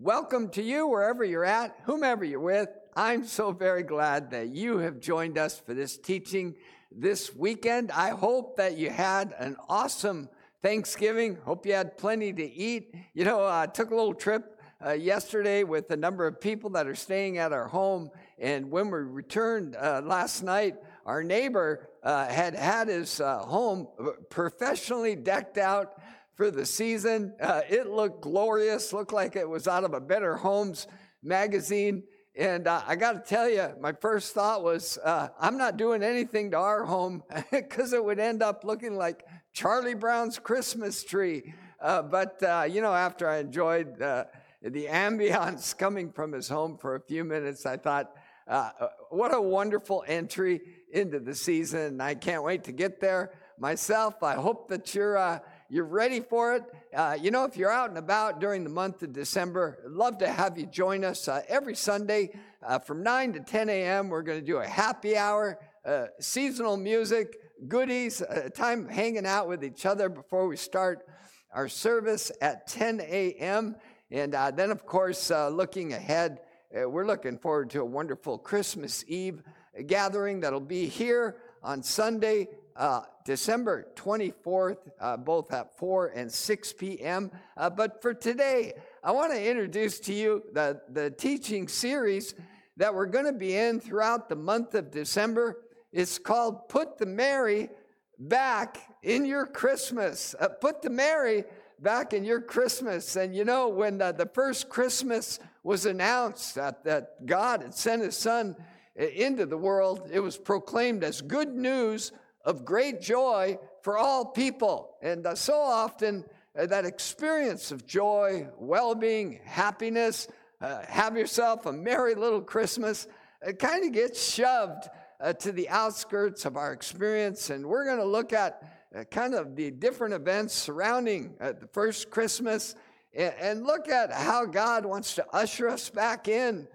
Welcome to you wherever you're at, whomever you're with. I'm so very glad that you have joined us for this teaching this weekend. I hope that you had an awesome Thanksgiving. Hope you had plenty to eat. You know, I took a little trip uh, yesterday with a number of people that are staying at our home. And when we returned uh, last night, our neighbor uh, had had his uh, home professionally decked out for the season. Uh, it looked glorious, looked like it was out of a Better Homes magazine. And uh, I got to tell you, my first thought was, uh, I'm not doing anything to our home because it would end up looking like Charlie Brown's Christmas tree. Uh, but, uh, you know, after I enjoyed the ambiance coming from his home for a few minutes, I thought, uh, what a wonderful entry into the season. I can't wait to get there myself. I hope that you're you're ready for it. Uh, you know, if you're out and about during the month of December, love to have you join us uh, every Sunday uh, from 9 to 10 a.m. We're going to do a happy hour, uh, seasonal music, goodies, uh, time hanging out with each other before we start our service at 10 a.m. And uh, then, of course, looking ahead, we're looking forward to a wonderful Christmas Eve gathering that'll be here on Sunday uh, December 24th, uh, both at 4 and 6 p.m. Uh, but for today, I want to introduce to you the, the teaching series that we're going to be in throughout the month of December. It's called Put the Merry Back in Your Christmas. Uh, put the Merry back in your Christmas. And you know, when the, first Christmas was announced that, that God had sent his son uh, into the world, it was proclaimed as good news of great joy for all people. And uh, so often, uh, that experience of joy, well being, happiness, uh, have yourself a merry little Christmas, it kind of gets shoved uh, to the outskirts of our experience. And we're going to look at uh, kind of the different events surrounding uh, the first Christmas and, and, look at how God wants to usher us back in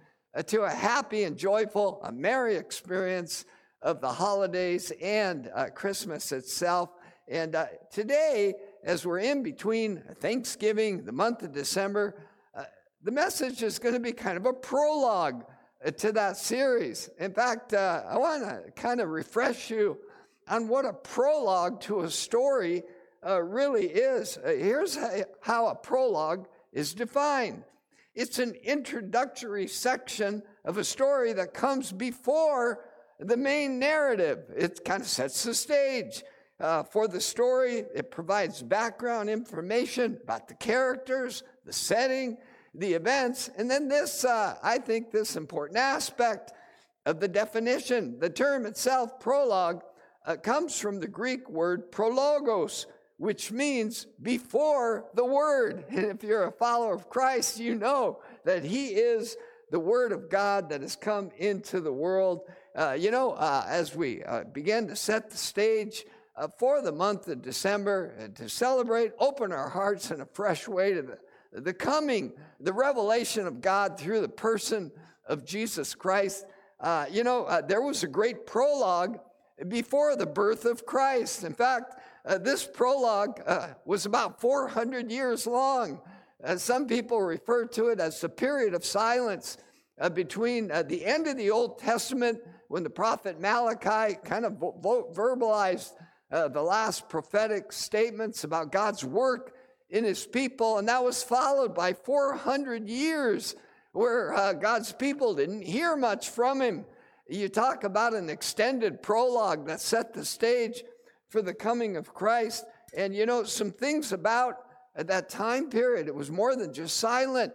to a happy and joyful, a merry experience of the holidays and uh, Christmas itself. And uh, today, as we're in between Thanksgiving, the month of December, uh, the message is going to be kind of a prologue uh, to that series. In fact, uh, I want to kind of refresh you on what a prologue to a story uh, really is. here's how a prologue is defined it's an introductory section of a story that comes before the main narrative. It kind of sets the stage uh, for the story. It provides background information about the characters, the setting, the events. And then this, uh, I think, this important aspect of the definition. The term itself, prologue, uh, comes from the Greek word prologos, which means before the word. And if you're a follower of Christ, you know that he is the word of God that has come into the world uh, you know, uh, as we uh, begin to set the stage uh, for the month of December and to celebrate, open our hearts in a fresh way to the, the coming, the revelation of God through the person of Jesus Christ. Uh, you know, uh, there was a great prologue before the birth of Christ. In fact, this prologue was about 400 years long. some people refer to it as the period of silence between the end of the Old Testament when the prophet Malachi kind of verbalized uh, the last prophetic statements about God's work in his people, and that was followed by 400 years where uh, God's people didn't hear much from him. You talk about an extended prologue that set the stage for the coming of Christ. And you know, some things about that time period, it was more than just silent.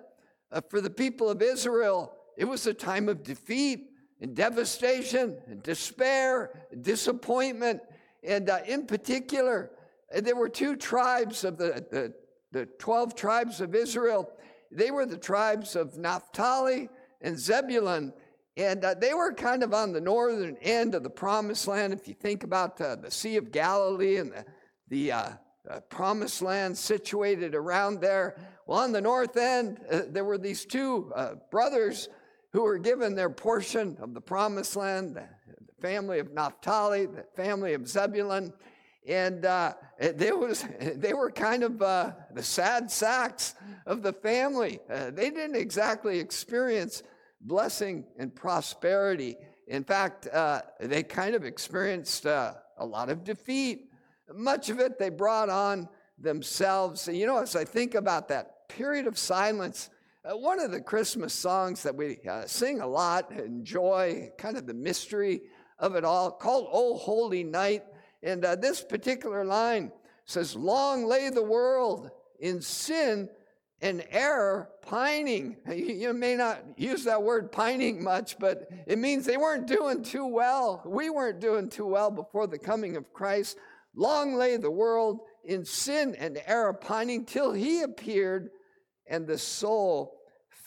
Uh, for the people of Israel, it was a time of defeat and devastation and despair, and disappointment. And uh, in particular, uh, there were two tribes of the, the, the 12 tribes of Israel. They were the tribes of Naphtali and Zebulun. And uh, they were kind of on the northern end of the promised land. If you think about uh, the Sea of Galilee and the, the uh, uh promised land situated around there, well, on the north end, there were these two brothers who were given their portion of the promised land, the family of Naphtali, the family of Zebulun. and uh, they, was, they were kind of uh, the sad sacks of the family. Uh, they didn't exactly experience blessing and prosperity. In fact, uh, they kind of experienced uh, a lot of defeat. Much of it they brought on themselves. You know, as I think about that period of silence, one of the Christmas songs that we sing a lot, enjoy kind of the mystery of it all, called Oh Holy Night and uh, this particular line says, Long lay the world in sin and error, pining. You may not use that word pining much, but it means they weren't doing too well. We weren't doing too well before the coming of Christ. Long lay the world in sin and error, pining till he appeared and the soul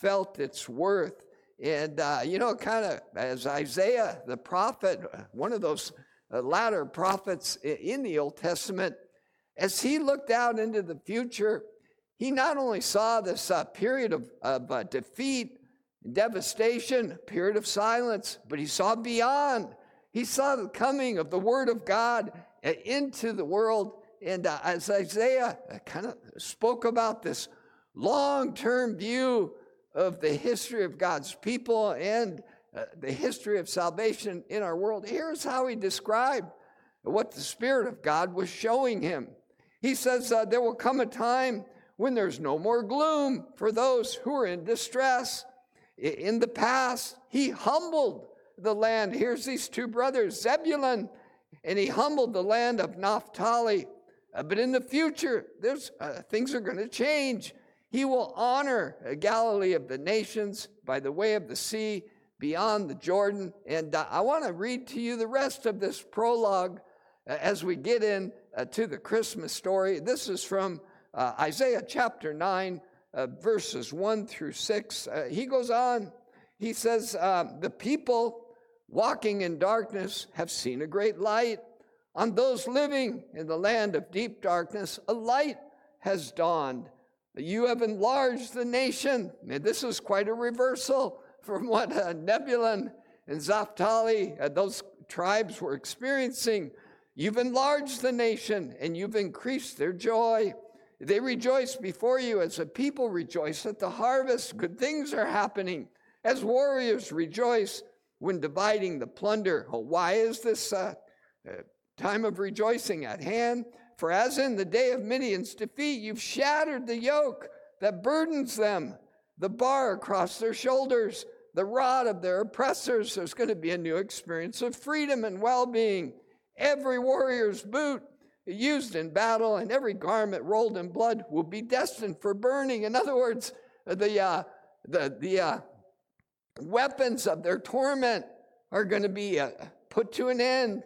felt its worth. And, uh, you know, kind of as Isaiah the prophet, one of those uh, latter prophets in the Old Testament, as he looked out into the future, he not only saw this uh, period of, of uh, defeat, devastation, period of silence, but he saw beyond. He saw the coming of the Word of God uh, into the world. And uh, as Isaiah uh, kind of spoke about this long term view of the history of God's people and uh, the history of salvation in our world, here's how he described what the Spirit of God was showing him. He says, uh, There will come a time when there's no more gloom for those who are in distress. In the past, he humbled the land. Here's these two brothers, Zebulun, and he humbled the land of Naphtali. Uh, but in the future, there's, uh, things are going to change. He will honor Galilee of the nations by the way of the sea beyond the Jordan. And uh, I want to read to you the rest of this prologue uh, as we get in uh, to the Christmas story. This is from Isaiah chapter 9, uh, verses 1 through 6. Uh, he goes on, he says, The people walking in darkness have seen a great light. On those living in the land of deep darkness, a light has dawned. You have enlarged the nation. This is quite a reversal from what uh, and Naphtali, uh, those tribes were experiencing. You've enlarged the nation and you've increased their joy. They rejoice before you as a people rejoice at the harvest. Good things are happening as warriors rejoice when dividing the plunder. Oh, why is this uh, uh, time of rejoicing at hand? For as in the day of Midian's defeat, you've shattered the yoke that burdens them the bar across their shoulders, the rod of their oppressors. There's going to be a new experience of freedom and well being. Every warrior's boot used in battle and every garment rolled in blood will be destined for burning. In other words, the, uh, the, the uh, weapons of their torment are going to be uh, put to an end.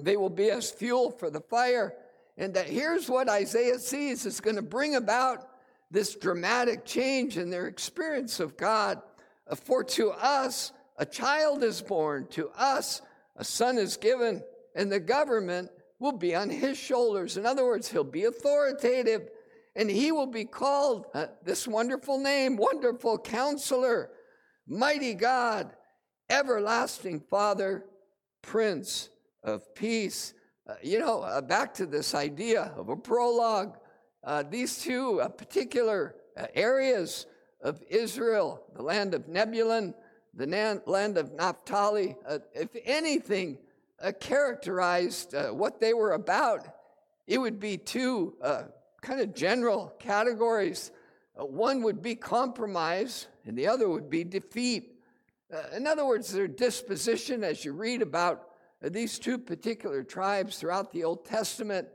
They will be as fuel for the fire. And that here's what Isaiah sees is going to bring about this dramatic change in their experience of God. Uh, for to us, a child is born, to us, a son is given, and the government will be on his shoulders. In other words, he'll be authoritative, and he will be called uh, this wonderful name Wonderful Counselor, Mighty God, Everlasting Father, Prince of Peace. Uh, you know, uh, back to this idea of a prologue uh, these two uh, particular uh, areas of Israel, the land of Zebulun, the land of Naphtali, if anything characterized what they were about, it would be two kind of general categories. one would be compromise, and the other would be defeat. in other words, their disposition, as you read about these two particular tribes throughout the Old Testament,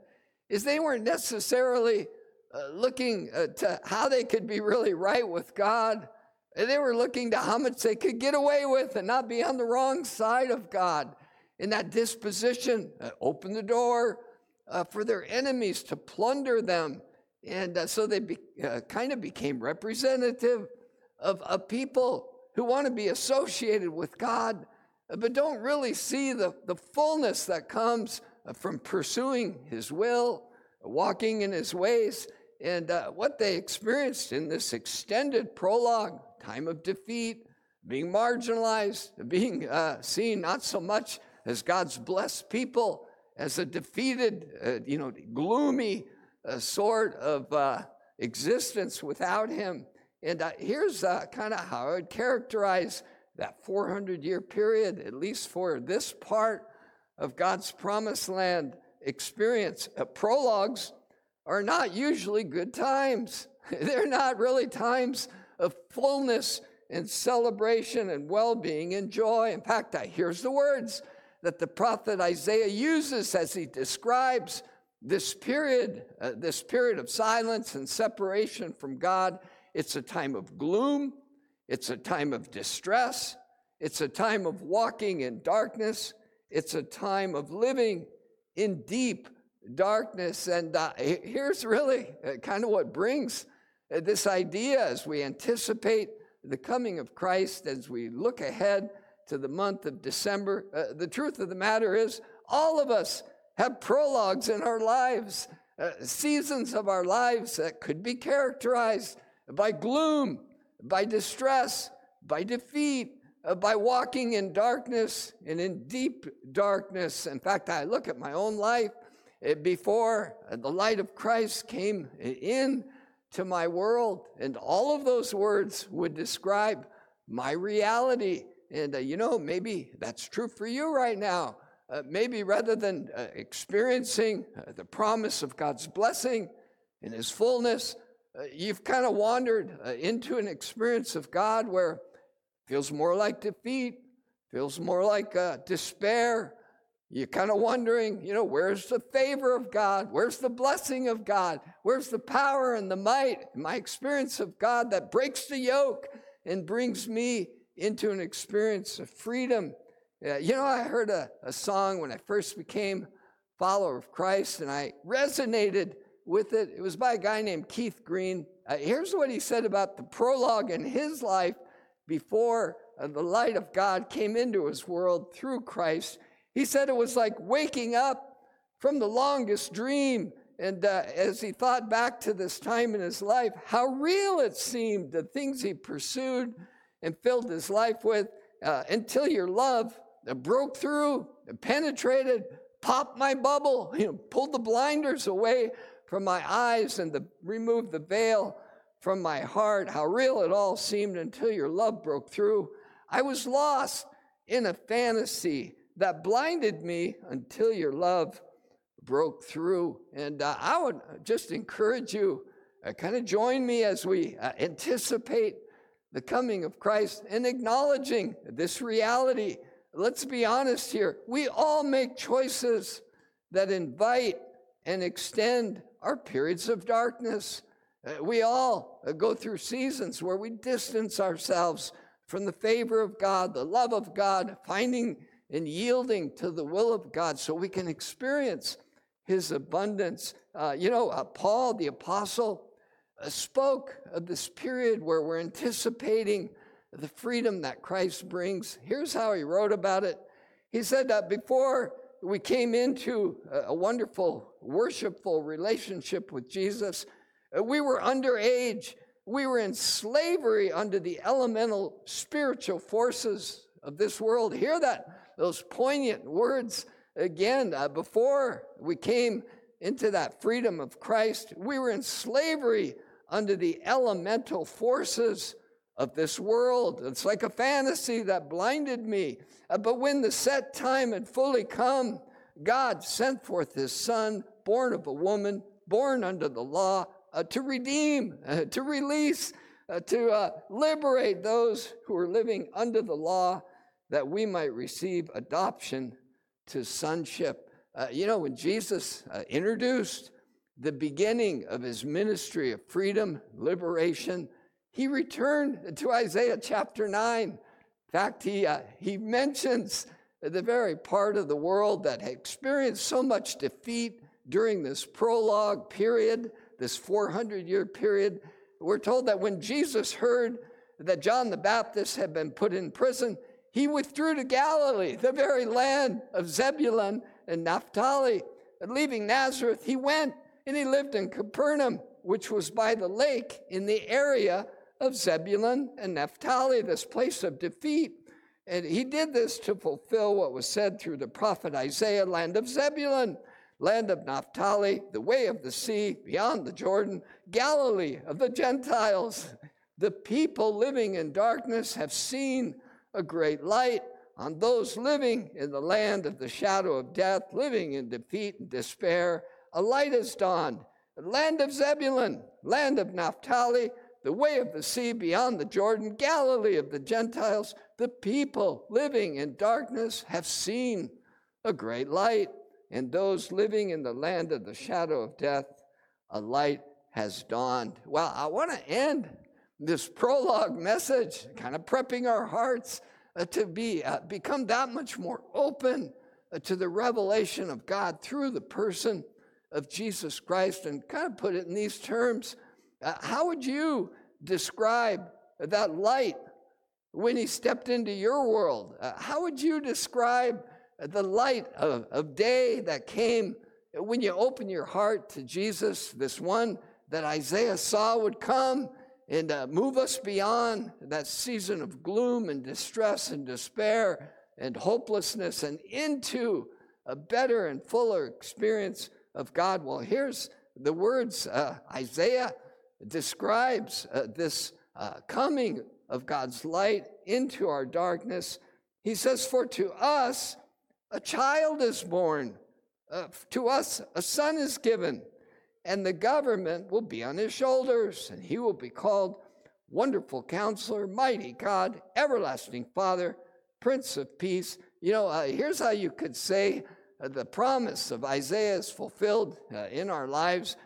is they weren't necessarily uh, looking uh, to how they could be really right with God. They were looking to how much they could get away with and not be on the wrong side of God. In that disposition, uh, open the door uh, for their enemies to plunder them. And uh, so they uh, kind of became representative of, of people who want to be associated with God, but don't really see the, the fullness that comes from pursuing His will, walking in His ways. And uh, what they experienced in this extended prologue, time of defeat, being marginalized, being uh, seen not so much as God's blessed people as a defeated, uh, you know, gloomy uh, sort of uh, existence without him. And uh, here's uh, kind of how I would characterize that 400 year period, at least for this part of God's promised land experience. Uh, prologues are not usually good times, they're not really times of fullness and celebration and well being and joy. In fact, I, here's the words that the prophet Isaiah uses as he describes this period, uh, this period of silence and separation from God. It's a time of gloom, it's a time of distress, it's a time of walking in darkness, it's a time of living in deep darkness. And uh, here's really uh, kind of what brings uh, this idea as we anticipate the coming of Christ, as we look ahead to the month of December. Uh, the truth of the matter is, all of us have prologues in our lives, uh, seasons of our lives that could be characterized by gloom, by distress, by defeat, uh, by walking in darkness and in deep darkness. In fact, I look at my own life uh, before uh, the light of Christ came in to my world, and all of those words would describe my reality. And uh, you know, maybe that's true for you right now. Uh, maybe rather than experiencing the promise of God's blessing in His fullness, you've kind of wandered uh, into an experience of God where feels more like defeat, feels more like despair, you're kind of wondering, you know, where's the favor of God? Where's the blessing of God? Where's the power and the might, my experience of God that breaks the yoke and brings me into an experience of freedom? Yeah, you know, I heard a, a song when I first became follower of Christ and I resonated with it. It was by a guy named Keith Green. Uh, here's what he said about the prologue in his life before uh, the light of God came into his world through Christ. He said it was like waking up from the longest dream. And uh, as he thought back to this time in his life, how real it seemed, the things he pursued and filled his life with, uh, until your love uh, broke through, penetrated, popped my bubble, you know, pulled the blinders away from my eyes and the, the veil from my heart. How real it all seemed until your love broke through. I was lost in a fantasy that blinded me until your love broke through. And uh, I would just encourage you, uh, kind of join me as we uh, anticipate the coming of Christ and acknowledging this reality. Let's be honest here. We all make choices that invite and extend our periods of darkness. Uh, we all uh, go through seasons where we distance ourselves from the favor of God, the love of God, finding and yielding to the will of God so we can experience his abundance. Uh, you know, uh, Paul the apostle uh, spoke of this period where we're anticipating the freedom that Christ brings. Here's how he wrote about it. He said that before we came into a wonderful, worshipful relationship with Jesus, uh, we were underage. We were in slavery under the elemental spiritual forces of this world. Hear that those poignant words again. Uh, before we came into that freedom of Christ, we were in slavery under the elemental forces of this world. It's like a fantasy that blinded me. Uh, but when the set time had fully come, God sent forth his son, born of a woman, born under the law, uh, to redeem, uh, to release, uh, to uh, liberate those who are living under the law that we might receive adoption to sonship. Uh, you know, when Jesus uh, introduced the beginning of his ministry of freedom, liberation, he returned to Isaiah chapter 9. In fact, he, he mentions the very part of the world that experienced so much defeat during this prologue period, this 400 year period. We're told that when Jesus heard that John the Baptist had been put in prison, he withdrew to Galilee, the very land of Zebulun and Naphtali. And leaving Nazareth, he went and he lived in Capernaum, which was by the lake in the area of Zebulun and Naphtali, this place of defeat. And he did this to fulfill what was said through the prophet Isaiah, land of Zebulun, land of Naphtali, the way of the sea, beyond the Jordan, Galilee of the Gentiles. The people living in darkness have seen a great light. On those living in the land of the shadow of death, living in defeat and despair, a light has dawned. The land of Zebulun, land of Naphtali, the way of the sea beyond the Jordan, Galilee of the Gentiles, the people living in darkness have seen a great light, and those living in the land of the shadow of death, a light has dawned. Well, I want to end this prologue message, kind of prepping our hearts uh, to be uh, become that much more open uh, to the revelation of God through the person of Jesus Christ, and kind of put it in these terms. Uh, how would you describe that light when he stepped into your world? Uh, how would you describe the light of, of day that came when you open your heart to Jesus, this one that Isaiah saw would come and uh, move us beyond that season of gloom and distress and despair and hopelessness and into a better and fuller experience of God. Well, here's the words uh, Isaiah describes uh, this uh, coming of God's light into our darkness. He says, For to us a child is born, uh, to us a son is given, and the government will be on his shoulders, and he will be called Wonderful Counselor, Mighty God, Everlasting Father, Prince of Peace. You know, uh, here's how you could say uh, the promise of Isaiah is fulfilled uh, in our lives.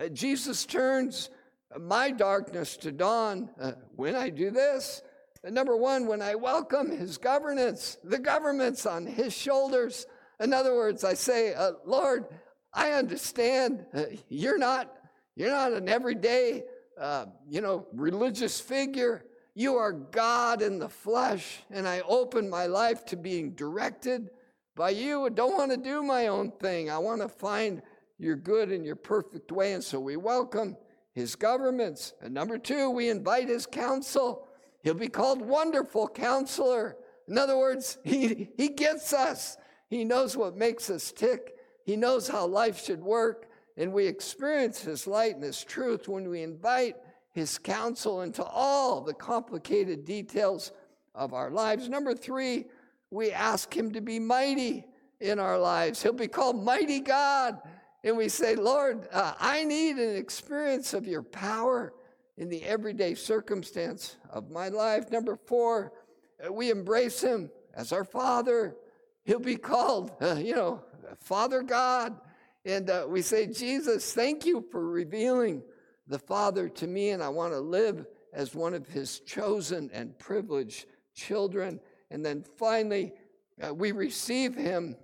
Uh, Jesus turns my darkness to dawn uh, when I do this. Number one, when I welcome his governance, the government's on his shoulders. In other words, I say, uh, Lord, I understand uh, you're not you're not an everyday uh, you know religious figure. You are God in the flesh, and I open my life to being directed by you. I don't want to do my own thing. I want to find your good and your perfect way. And so we welcome his governments. And number two, we invite his counsel. He'll be called Wonderful Counselor. In other words, he, he gets us. He knows what makes us tick. He knows how life should work. And we experience his light and his truth when we invite his counsel into all the complicated details of our lives. Number three, we ask him to be mighty in our lives. He'll be called Mighty God and we say, Lord, uh, I need an experience of your power in the everyday circumstance of my life. Number four, uh, we embrace him as our Father. He'll be called, uh, you know, Father God. And uh, we say, Jesus, thank you for revealing the Father to me, and I want to live as one of his chosen and privileged children. And then finally, uh, we receive him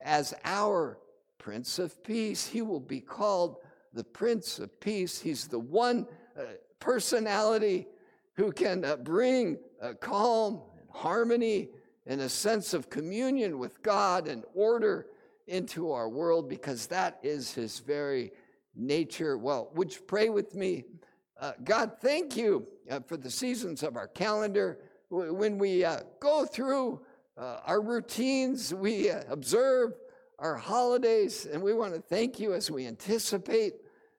as our Prince of Peace. He will be called the Prince of Peace. He's the one uh, personality who can uh, bring uh, calm and harmony and a sense of communion with God and order into our world because that is his very nature. Well, would you pray with me? Uh, God, thank you uh, for the seasons of our calendar. When we uh, go through our routines, we observe our holidays, and we want to thank you as we anticipate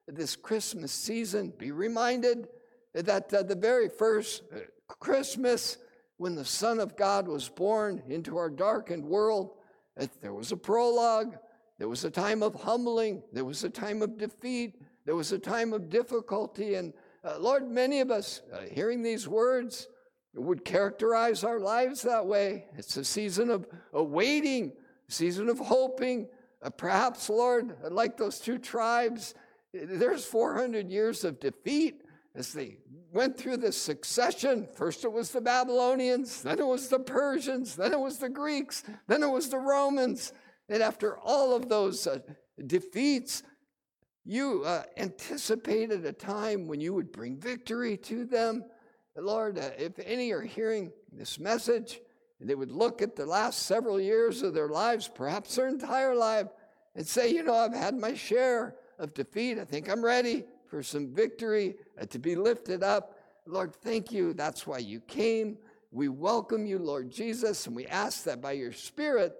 this Christmas season. Be reminded that uh, the very first uh, Christmas, when the Son of God was born into our darkened world, there was a prologue, there was a time of humbling, there was a time of defeat, there was a time of difficulty. And uh, Lord, many of us uh, hearing these words would characterize our lives that way. It's a season of awaiting season of hoping. Uh, perhaps, Lord, like those two tribes, there's 400 years of defeat as they went through this succession. First it was the Babylonians, then it was the Persians, then it was the Greeks, then it was the Romans. And after all of those uh, defeats, you uh, anticipated a time when you would bring victory to them. Lord, uh, if any are hearing this message, they would look at the last several years of their lives, perhaps their entire life, and say, You know, I've had my share of defeat. I think I'm ready for some victory uh, to be lifted up. Lord, thank you. That's why you came. We welcome you, Lord Jesus, and we ask that by your Spirit,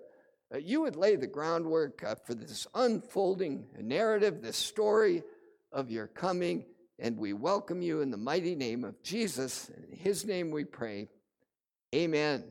uh, you would lay the groundwork uh, for this unfolding narrative, this story of your coming. And we welcome you in the mighty name of Jesus. In his name we pray. Amen.